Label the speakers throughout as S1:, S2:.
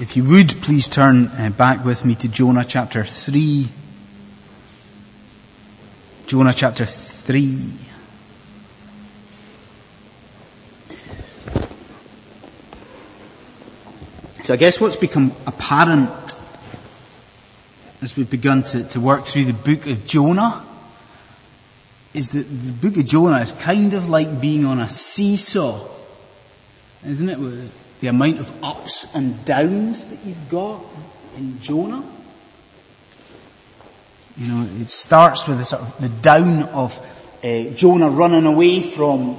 S1: If you would, please turn uh, back with me to Jonah chapter 3. Jonah chapter 3. So I guess what's become apparent as we've begun to, to work through the book of Jonah is that the book of Jonah is kind of like being on a seesaw, isn't it? The amount of ups and downs that you've got in Jonah. You know, it starts with the sort of the down of uh, Jonah running away from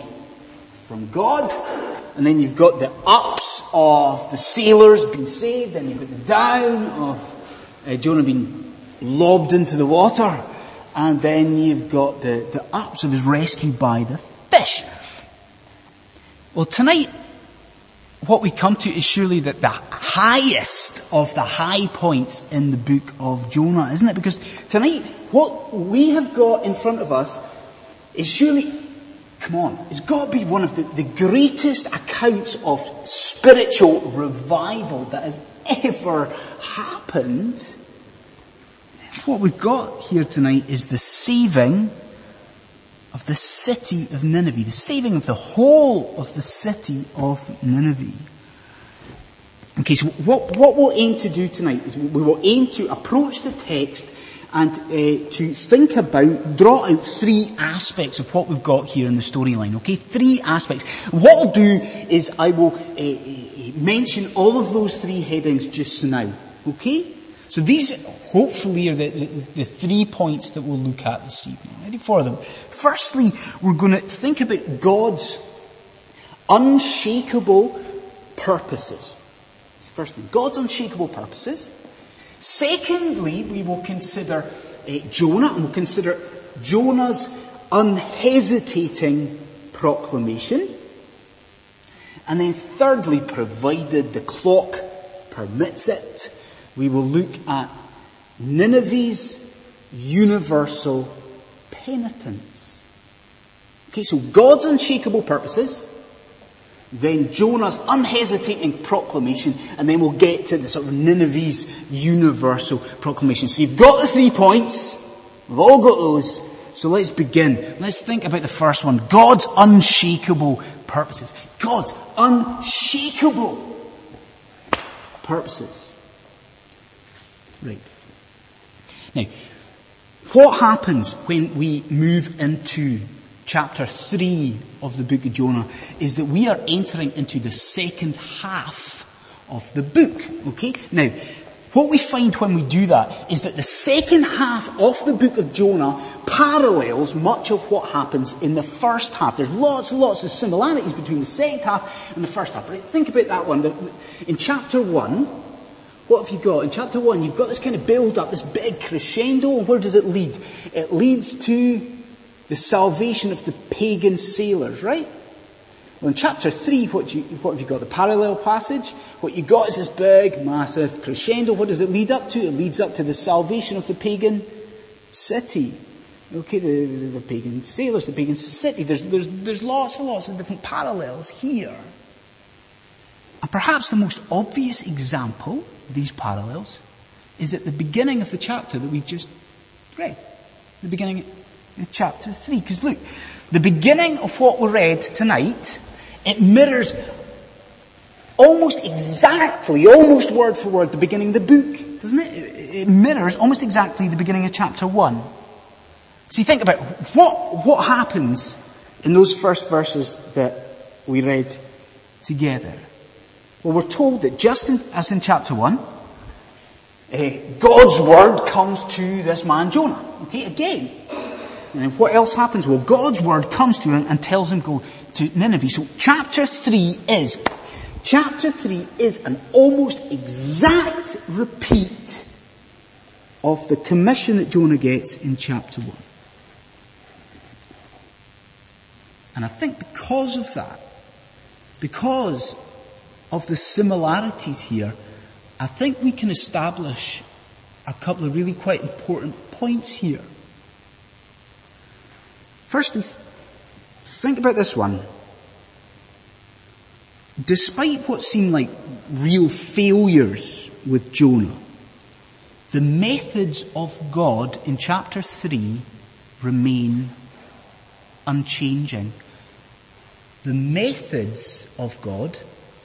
S1: from God, and then you've got the ups of the sailors being saved, and you've got the down of uh, Jonah being lobbed into the water, and then you've got the, the ups of his rescue by the fish. Well, tonight what we come to is surely that the highest of the high points in the book of Jonah, isn't it? Because tonight, what we have got in front of us is surely, come on, it's got to be one of the, the greatest accounts of spiritual revival that has ever happened. What we've got here tonight is the saving of the city of Nineveh, the saving of the whole of the city of Nineveh. Okay, so what, what we'll aim to do tonight is we will aim to approach the text and uh, to think about, draw out three aspects of what we've got here in the storyline. Okay, three aspects. What I'll do is I will uh, mention all of those three headings just now. Okay? So these hopefully are the, the, the, three points that we'll look at this evening. Ready for them? Firstly, we're going to think about God's unshakable purposes. First thing, God's unshakable purposes. Secondly, we will consider uh, Jonah and we'll consider Jonah's unhesitating proclamation. And then thirdly, provided the clock permits it, we will look at Nineveh's universal penitence. Okay, so God's unshakable purposes, then Jonah's unhesitating proclamation, and then we'll get to the sort of Nineveh's universal proclamation. So you've got the three points, we've all got those, so let's begin. Let's think about the first one. God's unshakable purposes. God's unshakable purposes. Right. Now, what happens when we move into chapter 3 of the book of Jonah is that we are entering into the second half of the book. Okay? Now, what we find when we do that is that the second half of the book of Jonah parallels much of what happens in the first half. There's lots and lots of similarities between the second half and the first half. Right? Think about that one. In chapter 1, what have you got? In chapter 1, you've got this kind of build up, this big crescendo, and where does it lead? It leads to the salvation of the pagan sailors, right? Well, in chapter 3, what, you, what have you got? The parallel passage. What you got is this big, massive crescendo. What does it lead up to? It leads up to the salvation of the pagan city. Okay, the, the, the pagan sailors, the pagan city. There's, there's, there's lots and lots of different parallels here. And perhaps the most obvious example these parallels is at the beginning of the chapter that we've just read. The beginning of chapter 3. Because look, the beginning of what we read tonight, it mirrors almost exactly, almost word for word, the beginning of the book, doesn't it? It mirrors almost exactly the beginning of chapter 1. See, think about what, what happens in those first verses that we read together. Well, we're told that just in, as in chapter 1, uh, God's word comes to this man Jonah. Okay, again. And what else happens? Well, God's word comes to him and tells him go to Nineveh. So chapter 3 is, chapter 3 is an almost exact repeat of the commission that Jonah gets in chapter 1. And I think because of that, because of the similarities here, I think we can establish a couple of really quite important points here. Firstly, think about this one. despite what seemed like real failures with Jonah, the methods of God in chapter 3 remain unchanging. The methods of God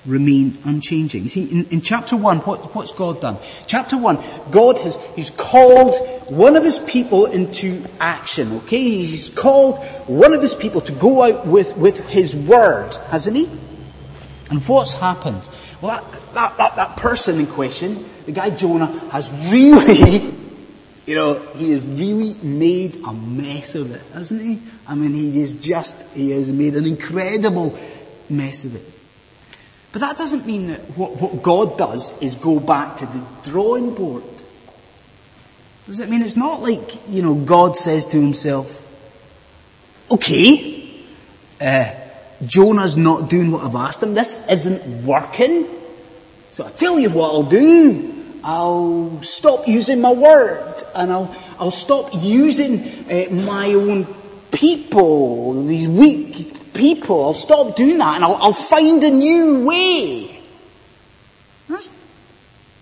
S1: remain unchanging. See, in, in chapter 1, what, what's God done? Chapter 1, God has, He's called one of His people into action, okay? He's called one of His people to go out with, with His word, hasn't He? And what's happened? Well, that, that, that, that person in question, the guy Jonah, has really, you know, he has really made a mess of it, hasn't he? I mean, he is just, he has made an incredible mess of it. But that doesn't mean that what, what God does is go back to the drawing board. Does it mean it's not like, you know, God says to himself, okay, uh, Jonah's not doing what I've asked him. This isn't working. So I tell you what I'll do. I'll stop using my word and I'll, I'll stop using uh, my own people, these weak people. I'll stop doing that and I'll, I'll find a new way. That's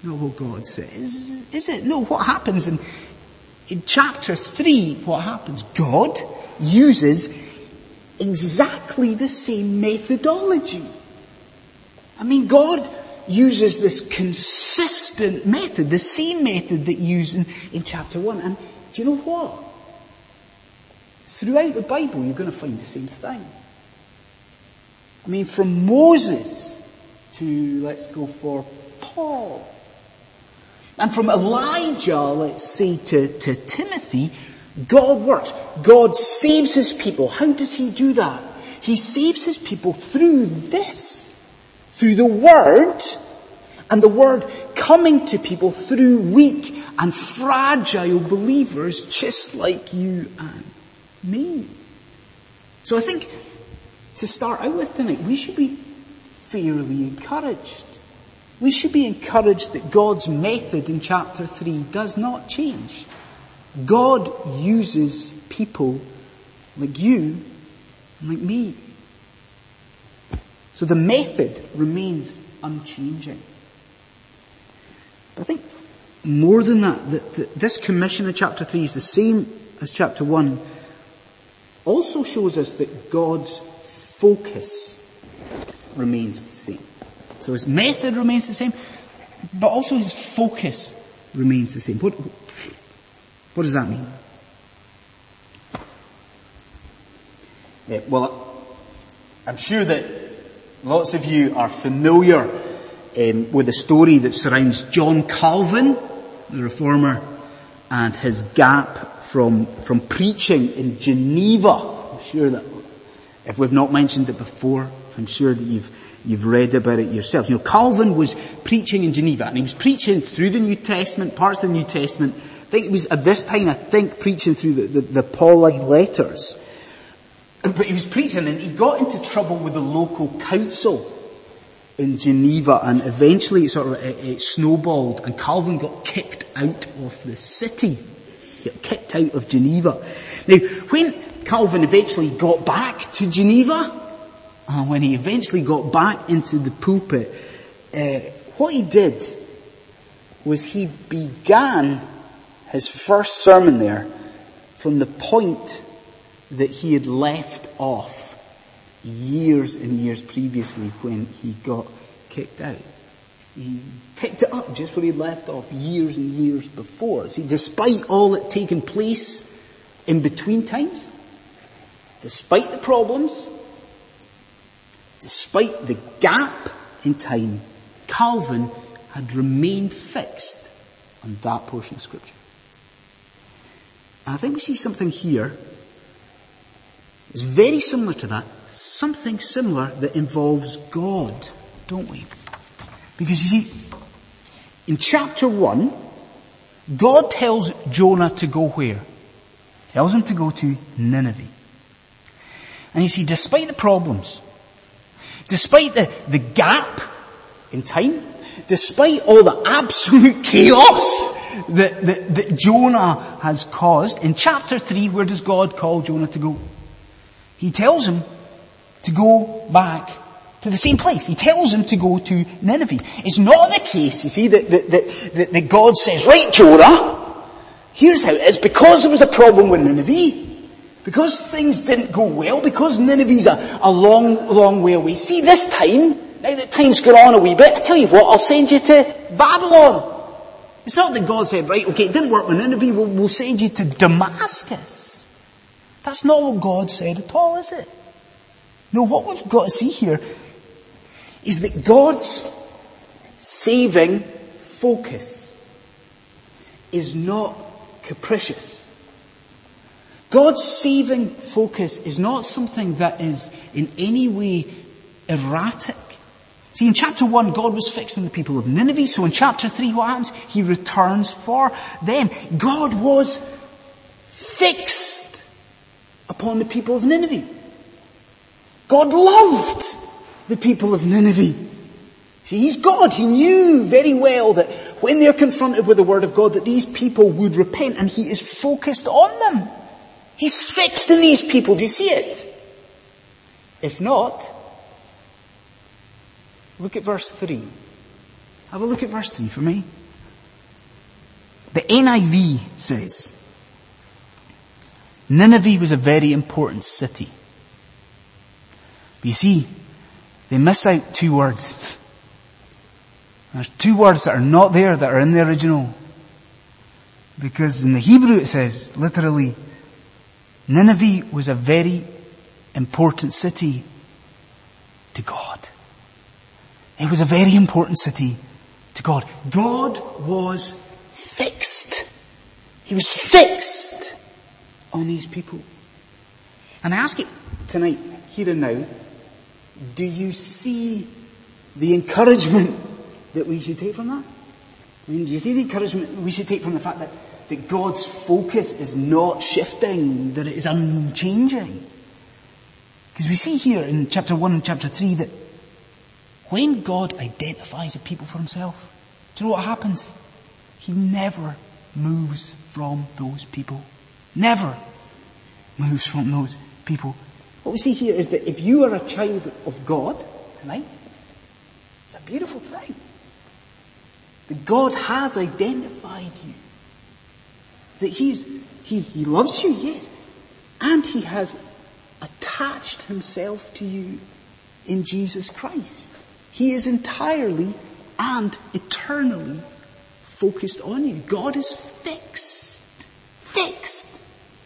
S1: not what God says, is it? No, what happens in, in chapter 3, what happens? God uses exactly the same methodology. I mean, God uses this consistent method, the same method that used in, in chapter 1. And do you know what? Throughout the Bible, you're going to find the same thing. I mean, from Moses to, let's go for Paul. And from Elijah, let's say, to, to Timothy, God works. God saves his people. How does he do that? He saves his people through this. Through the word and the word coming to people through weak and fragile believers just like you and me. So I think to start out with tonight, we should be fairly encouraged. We should be encouraged that God's method in chapter 3 does not change. God uses people like you and like me. So the method remains unchanging. I think more than that, that, that this commission in chapter 3 is the same as chapter 1 also shows us that God's focus remains the same. So his method remains the same, but also his focus remains the same. What, what does that mean? Yeah, well, I'm sure that lots of you are familiar um, with the story that surrounds John Calvin, the reformer, and his gap from, from preaching in Geneva. I'm sure that if we've not mentioned it before, I'm sure that you've, you've read about it yourself. You know, Calvin was preaching in Geneva and he was preaching through the New Testament, parts of the New Testament, I think he was at this time, I think, preaching through the, the, the Pauline letters. But he was preaching and he got into trouble with the local council in Geneva and eventually it sort of it, it snowballed and Calvin got kicked out of the city. He got kicked out of Geneva. Now, when Calvin eventually got back to Geneva, and when he eventually got back into the pulpit, uh, what he did was he began his first sermon there from the point that he had left off years and years previously when he got kicked out. He picked it up just where he left off years and years before. See, despite all that taken place in between times, despite the problems, despite the gap in time, Calvin had remained fixed on that portion of scripture. And I think we see something here. It's very similar to that. Something similar that involves God, don't we? Because you see, in chapter one, God tells Jonah to go where? Tells him to go to Nineveh. And you see, despite the problems, despite the, the gap in time, despite all the absolute chaos that, that, that Jonah has caused. In chapter 3, where does God call Jonah to go? He tells him to go back to the same place. He tells him to go to Nineveh. It's not the case, you see, that, that, that, that God says, right Jonah, here's how it is, because there was a problem with Nineveh, because things didn't go well, because Nineveh's a, a long, long way away. See, this time, now that time's gone on a wee bit, I tell you what, I'll send you to Babylon. It's not that God said, right, okay, it didn't work with Nineveh, we'll, we'll send you to Damascus. That's not what God said at all, is it? No, what we've got to see here is that God's saving focus is not capricious. God's saving focus is not something that is in any way erratic. See, in chapter 1, God was fixing the people of Nineveh, so in chapter 3, what happens? He returns for them. God was fixed upon the people of Nineveh. God loved the people of Nineveh. See, He's God. He knew very well that when they're confronted with the Word of God that these people would repent and He is focused on them. He's fixed in these people. Do you see it? If not, look at verse 3. Have a look at verse 3 for me. The NIV says, Nineveh was a very important city. But you see, they miss out two words. There's two words that are not there that are in the original. Because in the Hebrew it says, literally, Nineveh was a very important city to God. It was a very important city to God. God was fixed. He was fixed on these people. And I ask you tonight, here and now, do you see the encouragement that we should take from that? I mean, do you see the encouragement we should take from the fact that that God's focus is not shifting, that it is unchanging. Because we see here in chapter 1 and chapter 3 that when God identifies a people for himself, do you know what happens? He never moves from those people. Never moves from those people. What we see here is that if you are a child of God tonight, it's a beautiful thing. That God has identified you. That he's, he, he loves you, yes. And he has attached himself to you in Jesus Christ. He is entirely and eternally focused on you. God is fixed, fixed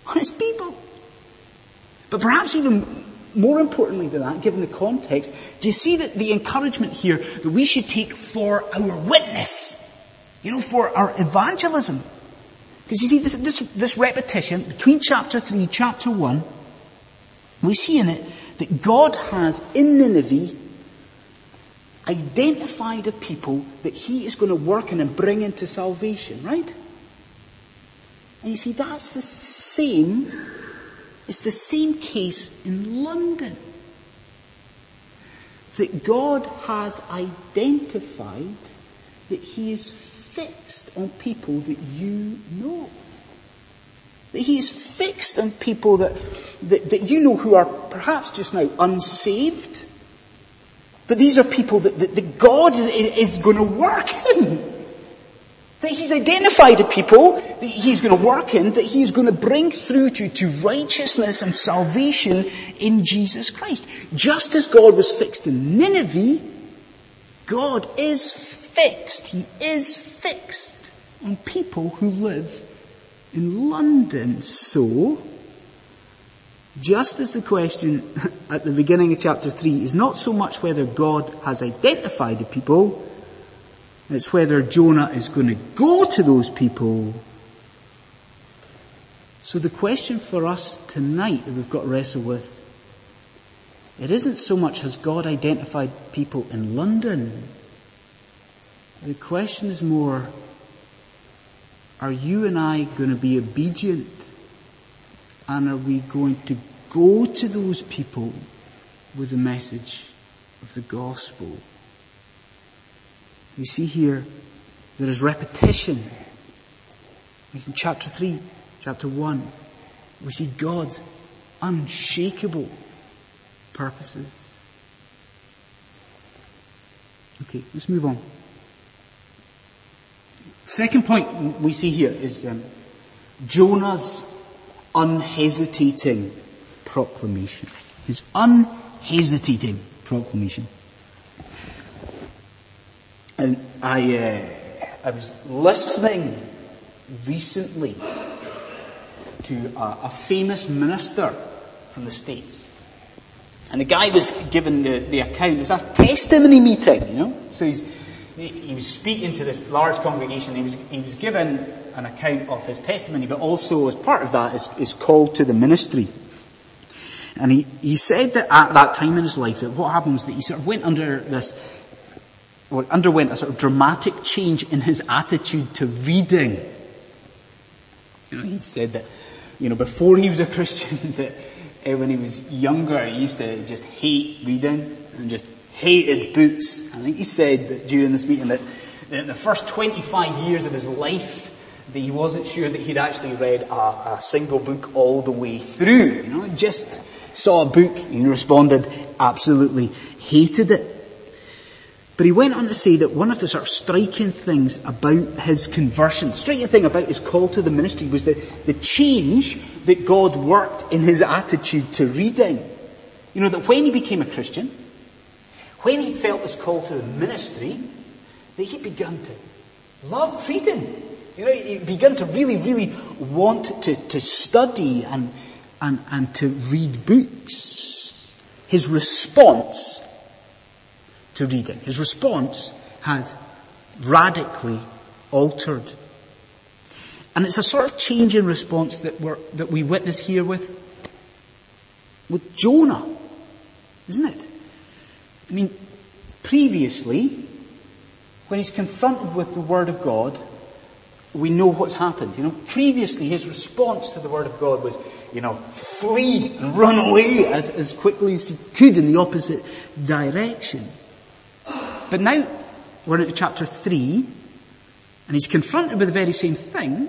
S1: on his people. But perhaps even more importantly than that, given the context, do you see that the encouragement here that we should take for our witness? You know, for our evangelism. Because you see, this, this, this repetition between chapter 3, chapter 1, we see in it that God has in Nineveh identified a people that He is going to work in and bring into salvation, right? And you see, that's the same, it's the same case in London. That God has identified that He is fixed on people that you know. That he is fixed on people that, that, that you know who are perhaps just now unsaved. But these are people that, that, that God is, is going to work in. That he's identified a people that he's going to work in, that he's going to bring through to, to righteousness and salvation in Jesus Christ. Just as God was fixed in Nineveh, God is fixed. He is fixed on people who live in London. So, just as the question at the beginning of chapter 3 is not so much whether God has identified the people, it's whether Jonah is going to go to those people. So the question for us tonight that we've got to wrestle with, it isn't so much has God identified people in London, the question is more, are you and I going to be obedient? And are we going to go to those people with the message of the gospel? You see here, there is repetition. In chapter 3, chapter 1, we see God's unshakable purposes. Okay, let's move on. Second point we see here is um, Jonah's unhesitating proclamation. His unhesitating proclamation. And I, uh, I was listening recently to a, a, famous minister from the States. And the guy was given the, the account, it was a testimony meeting, you know? So he's, he was speaking to this large congregation, he was, he was given an account of his testimony, but also as part of that is, is called to the ministry. And he, he said that at that time in his life, that what happened was that he sort of went under this or underwent a sort of dramatic change in his attitude to reading. You know, he said that, you know, before he was a Christian, that uh, when he was younger, he used to just hate reading and just hated books. I think he said that during this meeting that, in the first 25 years of his life, that he wasn't sure that he'd actually read a, a single book all the way through. You know, just saw a book and responded, absolutely hated it. But he went on to say that one of the sort of striking things about his conversion, striking thing about his call to the ministry was the, the change that God worked in his attitude to reading. You know, that when he became a Christian, when he felt his call to the ministry, that he began to love reading. You know, he began to really, really want to, to study and, and, and to read books. His response to reading. His response had radically altered. And it's a sort of change in response that, that we witness here with, with Jonah, isn't it? I mean, previously, when he's confronted with the Word of God, we know what's happened. You know, previously his response to the Word of God was, you know, flee and run away as, as quickly as he could in the opposite direction. But now we're into chapter 3 and he's confronted with the very same thing.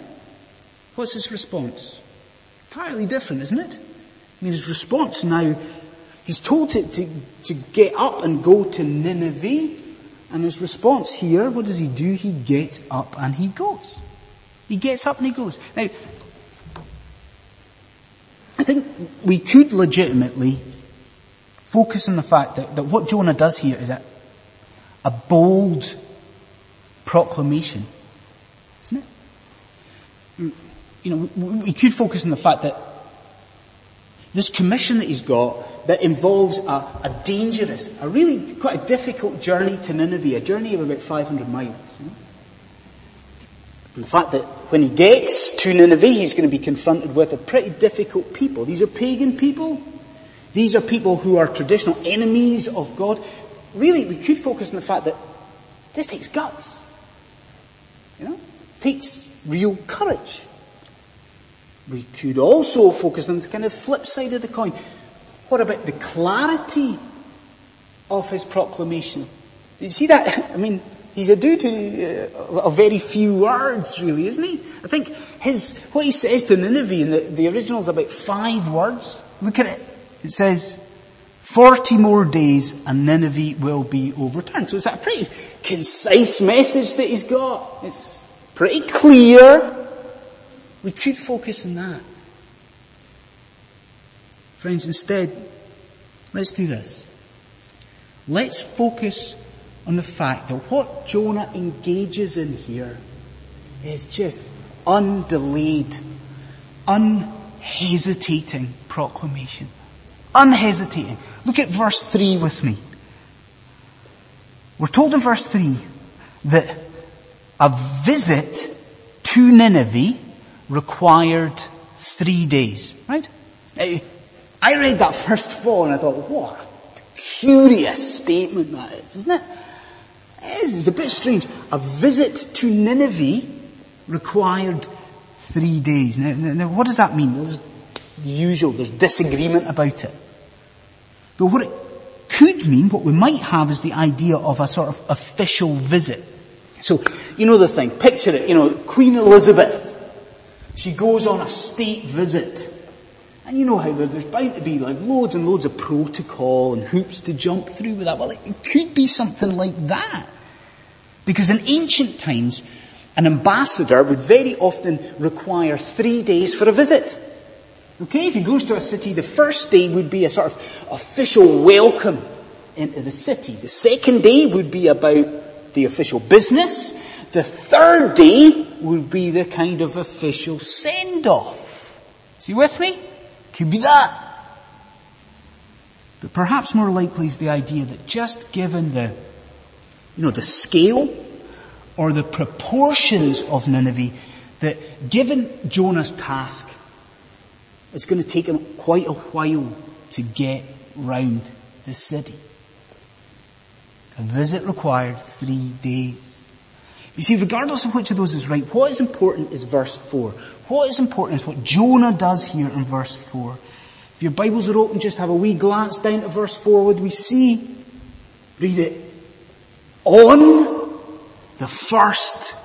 S1: What's his response? Entirely different, isn't it? I mean, his response now, he's told to, to, to get up and go to Nineveh. And his response here, what does he do? He gets up and he goes. He gets up and he goes. Now, I think we could legitimately focus on the fact that, that what Jonah does here is a, a bold proclamation, isn't it? Mm, you know, we could focus on the fact that this commission that he's got that involves a, a dangerous, a really quite a difficult journey to Nineveh, a journey of about 500 miles. You the fact that when he gets to Nineveh, he's going to be confronted with a pretty difficult people. These are pagan people. These are people who are traditional enemies of God. Really, we could focus on the fact that this takes guts. You know? It takes real courage. We could also focus on the kind of flip side of the coin. What about the clarity of his proclamation? You see that? I mean, He's a dude who, uh, very few words really, isn't he? I think his, what he says to Nineveh in the, the original is about five words. Look at it. It says, 40 more days and Nineveh will be overturned. So it's a pretty concise message that he's got. It's pretty clear. We could focus on that. Friends, instead, let's do this. Let's focus on the fact that what Jonah engages in here is just undelayed, unhesitating proclamation. Unhesitating. Look at verse 3 with me. We're told in verse 3 that a visit to Nineveh required three days, right? Eh, I read that first of all and I thought, what a curious statement that is, isn't it? It is, it's a bit strange. A visit to Nineveh required three days. Now, now what does that mean? Well, there's the usual, there's disagreement about it. But what it could mean, what we might have is the idea of a sort of official visit. So, you know the thing, picture it, you know, Queen Elizabeth, she goes on a state visit And you know how there's bound to be like loads and loads of protocol and hoops to jump through with that. Well, it could be something like that. Because in ancient times, an ambassador would very often require three days for a visit. Okay, if he goes to a city, the first day would be a sort of official welcome into the city. The second day would be about the official business. The third day would be the kind of official send-off. Is he with me? Could be that. But perhaps more likely is the idea that just given the, you know, the scale or the proportions of Nineveh, that given Jonah's task, it's going to take him quite a while to get round the city. A visit required three days. You see, regardless of which of those is right, what is important is verse 4. What is important is what Jonah does here in verse 4. If your Bibles are open, just have a wee glance down to verse 4. What do we see? Read it. On the first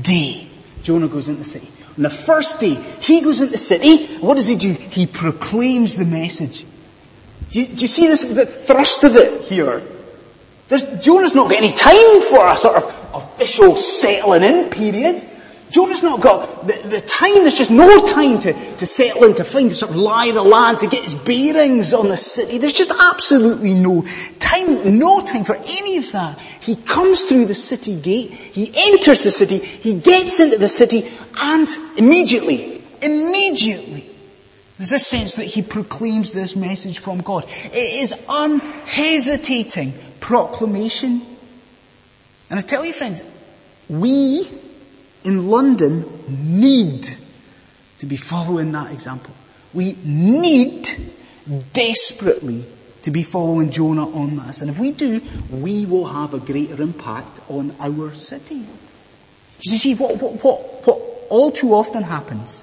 S1: day, Jonah goes into the city. On the first day, he goes into the city. What does he do? He proclaims the message. Do you, do you see this, the thrust of it here? There's, Jonah's not got any time for a sort of official settling in period. Jonah's not got the, the, time, there's just no time to, to settle in, to find sort of lie of the land, to get his bearings on the city. There's just absolutely no time, no time for any of that. He comes through the city gate, he enters the city, he gets into the city, and immediately, immediately, there's a sense that he proclaims this message from God. It is unhesitating proclamation. And I tell you friends, we in London need to be following that example. We need desperately to be following Jonah on this. And if we do, we will have a greater impact on our city. You see, what, what, what, what all too often happens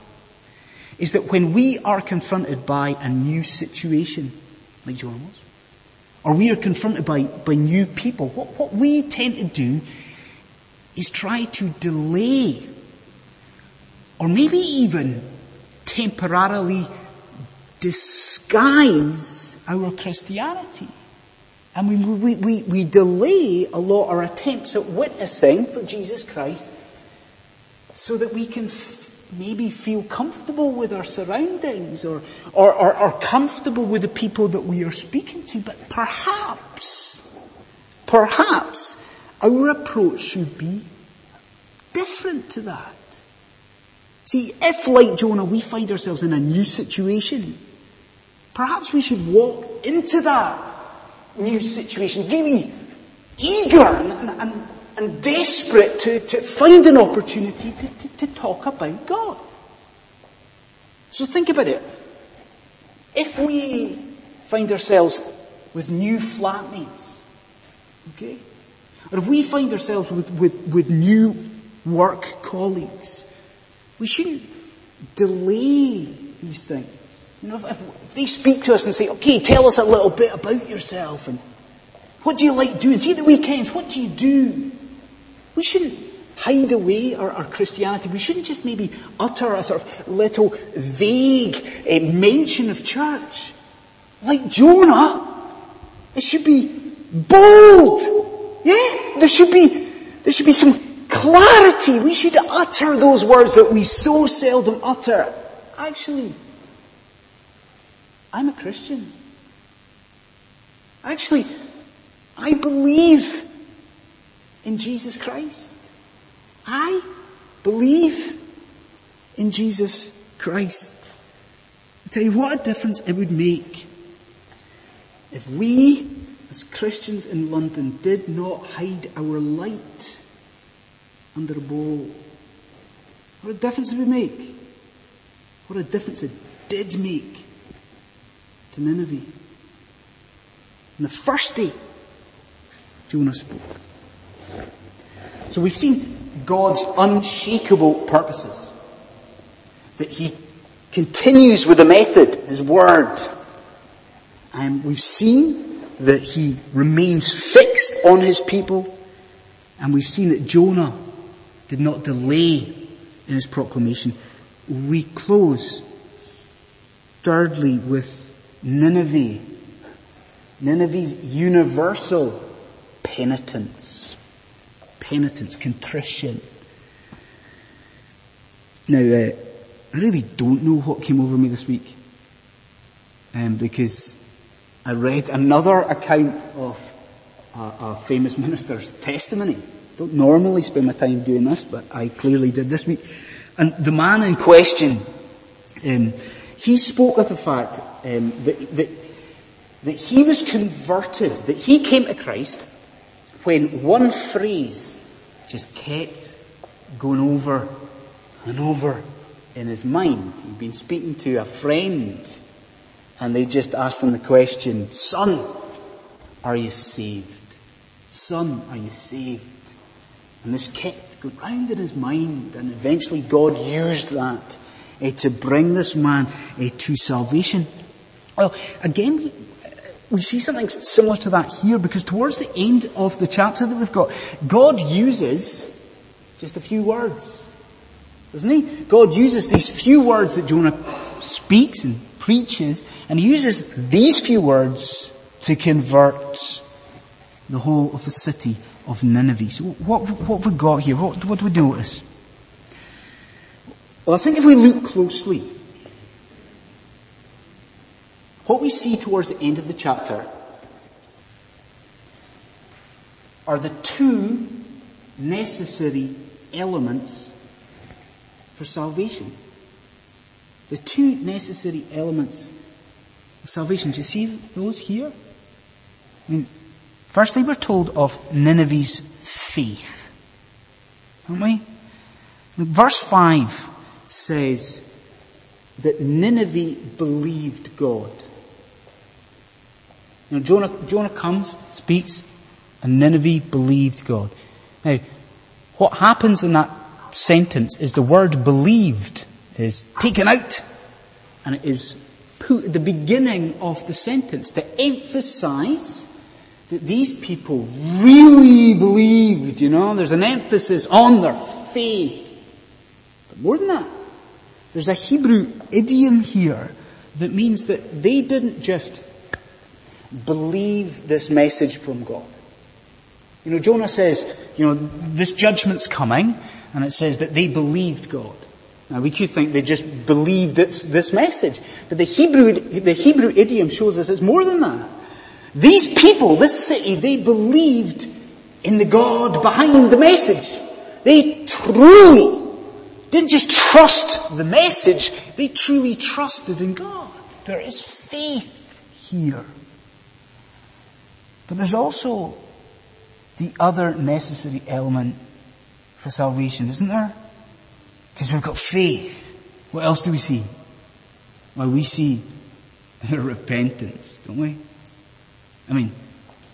S1: is that when we are confronted by a new situation, like Jonah was, or we are confronted by, by new people, what, what we tend to do is try to delay or maybe even temporarily disguise our Christianity. And we, we, we, we delay a lot our attempts at witnessing for Jesus Christ so that we can f- maybe feel comfortable with our surroundings or, or, or, or comfortable with the people that we are speaking to. But perhaps, perhaps our approach should be different to that. See, if like Jonah we find ourselves in a new situation, perhaps we should walk into that new situation really eager and, and, and desperate to, to find an opportunity to, to, to talk about God. So think about it. If we find ourselves with new flatmates, okay, or if we find ourselves with, with, with new work colleagues, we shouldn't delay these things. You know, if, if, they speak to us and say, okay, tell us a little bit about yourself and what do you like doing? See the weekends, what do you do? We shouldn't hide away our, our Christianity. We shouldn't just maybe utter a sort of little vague uh, mention of church. Like Jonah, it should be bold. Yeah, there should be, there should be some clarity. We should utter those words that we so seldom utter. Actually, I'm a Christian. Actually, I believe in Jesus Christ. I believe in Jesus Christ. I tell you what a difference it would make if we as Christians in London did not hide our light under a bowl. What a difference it would make. What a difference it did make to Nineveh. On the first day, Jonah spoke. So we've seen God's unshakable purposes. That He continues with the method, His word. And we've seen that He remains fixed on His people. And we've seen that Jonah did not delay in his proclamation. We close Thirdly, with Nineveh, Nineveh's universal penitence. Penitence, contrition. Now, uh, I really don't know what came over me this week. Um, because I read another account of a, a famous minister's testimony. Don't normally spend my time doing this, but I clearly did this week. And the man in question, um, he spoke of the fact um, that, that, that he was converted, that he came to Christ when one phrase just kept going over and over in his mind. He'd been speaking to a friend and they just asked him the question, son, are you saved? Son, are you saved? And this kept going round in his mind and eventually God used that uh, to bring this man uh, to salvation. Well, again, we, we see something similar to that here because towards the end of the chapter that we've got, God uses just a few words. Doesn't he? God uses these few words that Jonah speaks and preaches, and he uses these few words to convert the whole of the city of Nineveh. So what, what have we got here? What, what do we notice? Well, I think if we look closely, what we see towards the end of the chapter are the two necessary elements for salvation. The two necessary elements of salvation. Do you see those here? I mean, firstly we're told of Nineveh's faith. Aren't we? Verse 5 says that Nineveh believed God. Now Jonah, Jonah comes, speaks, and Nineveh believed God. Now, what happens in that sentence is the word believed is taken out and it is put at the beginning of the sentence to emphasize that these people really believed, you know, there's an emphasis on their faith. But more than that, there's a Hebrew idiom here that means that they didn't just believe this message from God. You know, Jonah says, you know, this judgment's coming, and it says that they believed God. Now we could think they just believed this, this message. But the Hebrew, the Hebrew idiom shows us it's more than that. These people, this city, they believed in the God behind the message. They truly didn't just trust the message, they truly trusted in God. There is faith here. But there's also the other necessary element for salvation, isn't there? Because we've got faith. What else do we see? Well, we see repentance, don't we? I mean,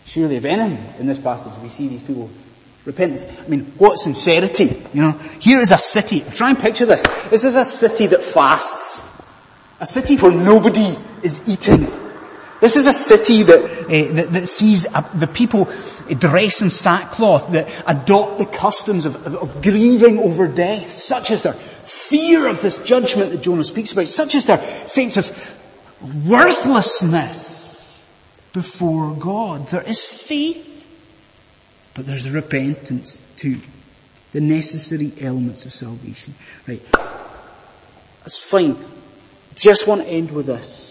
S1: surely if anything in this passage we see these people repentance. I mean, what sincerity, you know? Here is a city, try and picture this. This is a city that fasts. A city where nobody is eating. This is a city that, uh, that, that, sees uh, the people dress in sackcloth, that adopt the customs of, of, of grieving over death, such as their fear of this judgment that Jonah speaks about, such as their sense of worthlessness before God. There is faith, but there's repentance too. The necessary elements of salvation. Right. That's fine. Just want to end with this.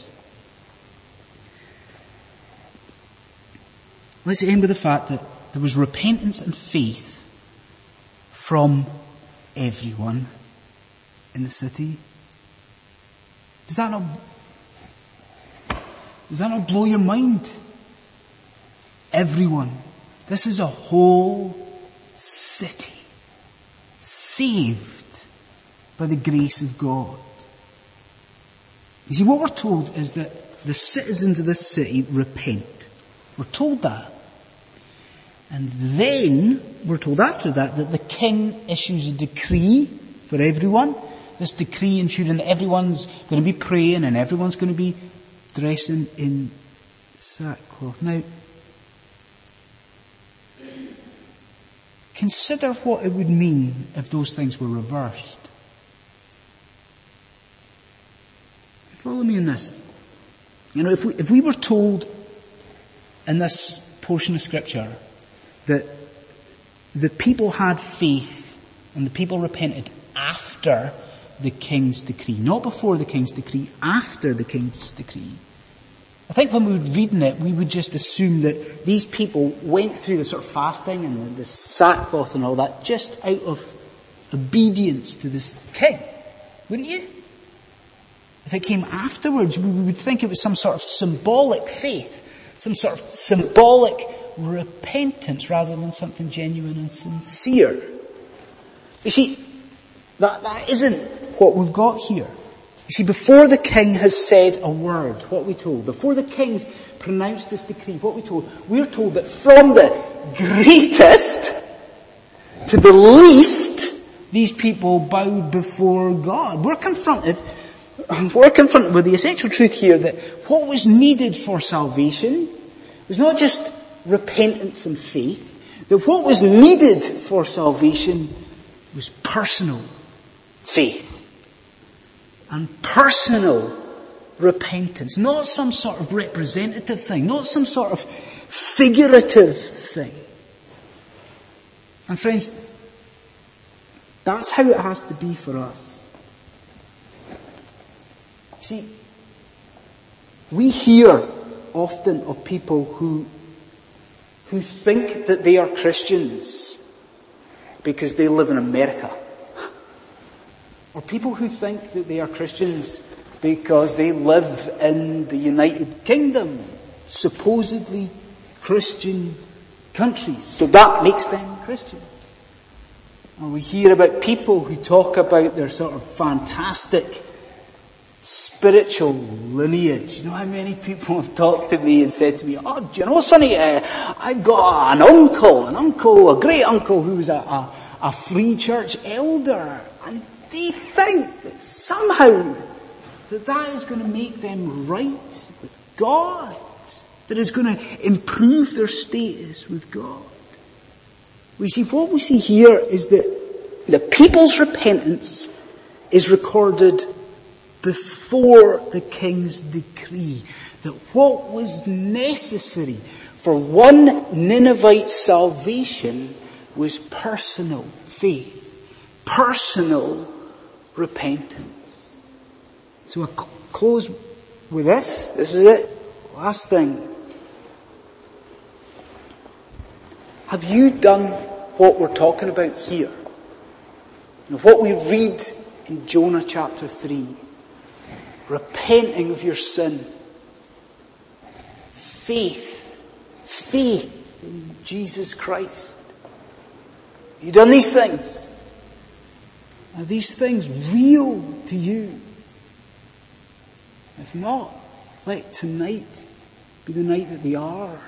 S1: Let's end with the fact that there was repentance and faith from everyone in the city. Does that not, does that not blow your mind? Everyone. This is a whole city saved by the grace of God. You see, what we're told is that the citizens of this city repent. We're told that. And then, we're told after that, that the king issues a decree for everyone. This decree ensuring that everyone's going to be praying and everyone's going to be dressing in sackcloth. Now, consider what it would mean if those things were reversed. Follow me in this. You know, if we, if we were told in this portion of scripture that the people had faith and the people repented after the king's decree, not before the king's decree, after the king's decree. I think when we were reading it, we would just assume that these people went through the sort of fasting and the sackcloth and all that just out of obedience to this king. Wouldn't you? If it came afterwards, we would think it was some sort of symbolic faith, some sort of symbolic repentance rather than something genuine and sincere. You see, that, that isn't what we've got here. You see, before the king has said a word, what we told, before the king's pronounced this decree, what we told, we're told that from the greatest to the least, these people bowed before God. We're confronted we're confronted with the essential truth here that what was needed for salvation was not just repentance and faith, that what was needed for salvation was personal faith and personal repentance, not some sort of representative thing, not some sort of figurative thing. And friends, that's how it has to be for us. See, we hear often of people who, who think that they are Christians because they live in America. Or people who think that they are Christians because they live in the United Kingdom, supposedly Christian countries. So that makes them Christians. Or we hear about people who talk about their sort of fantastic spiritual lineage. You know how many people have talked to me and said to me, oh, do you know, Sonny, uh, I've got an uncle, an uncle, a great uncle who was a, a, a free church elder. And they think that somehow that that is going to make them right with God. That is going to improve their status with God. We see, what we see here is that the people's repentance is recorded before the king's decree that what was necessary for one Ninevite salvation was personal faith, personal repentance. So I close with this. This is it. Last thing. Have you done what we're talking about here? what we read in Jonah chapter 3 repenting of your sin, faith, faith in Jesus Christ. You done these things? Are these things real to you? If not, let tonight be the night that they are.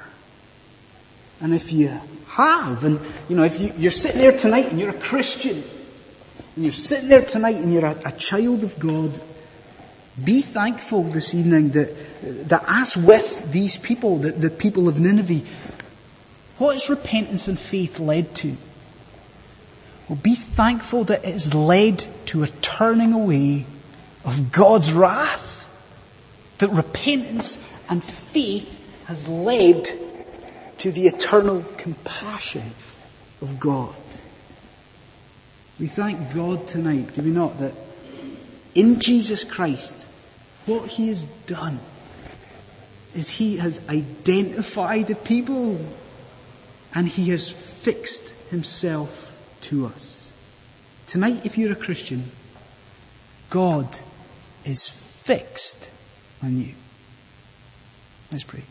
S1: And if you have, and you know, if you, you're sitting there tonight and you're a Christian, and you're sitting there tonight and you're a, a child of God, be thankful this evening that, that as with these people, the, the people of Nineveh, what has repentance and faith led to? Well, be thankful that it has led to a turning away of God's wrath. That repentance and faith has led to the eternal compassion of God. We thank God tonight, do we not, that in Jesus Christ, what he has done is he has identified the people and he has fixed himself to us. Tonight, if you're a Christian, God is fixed on you. Let's pray.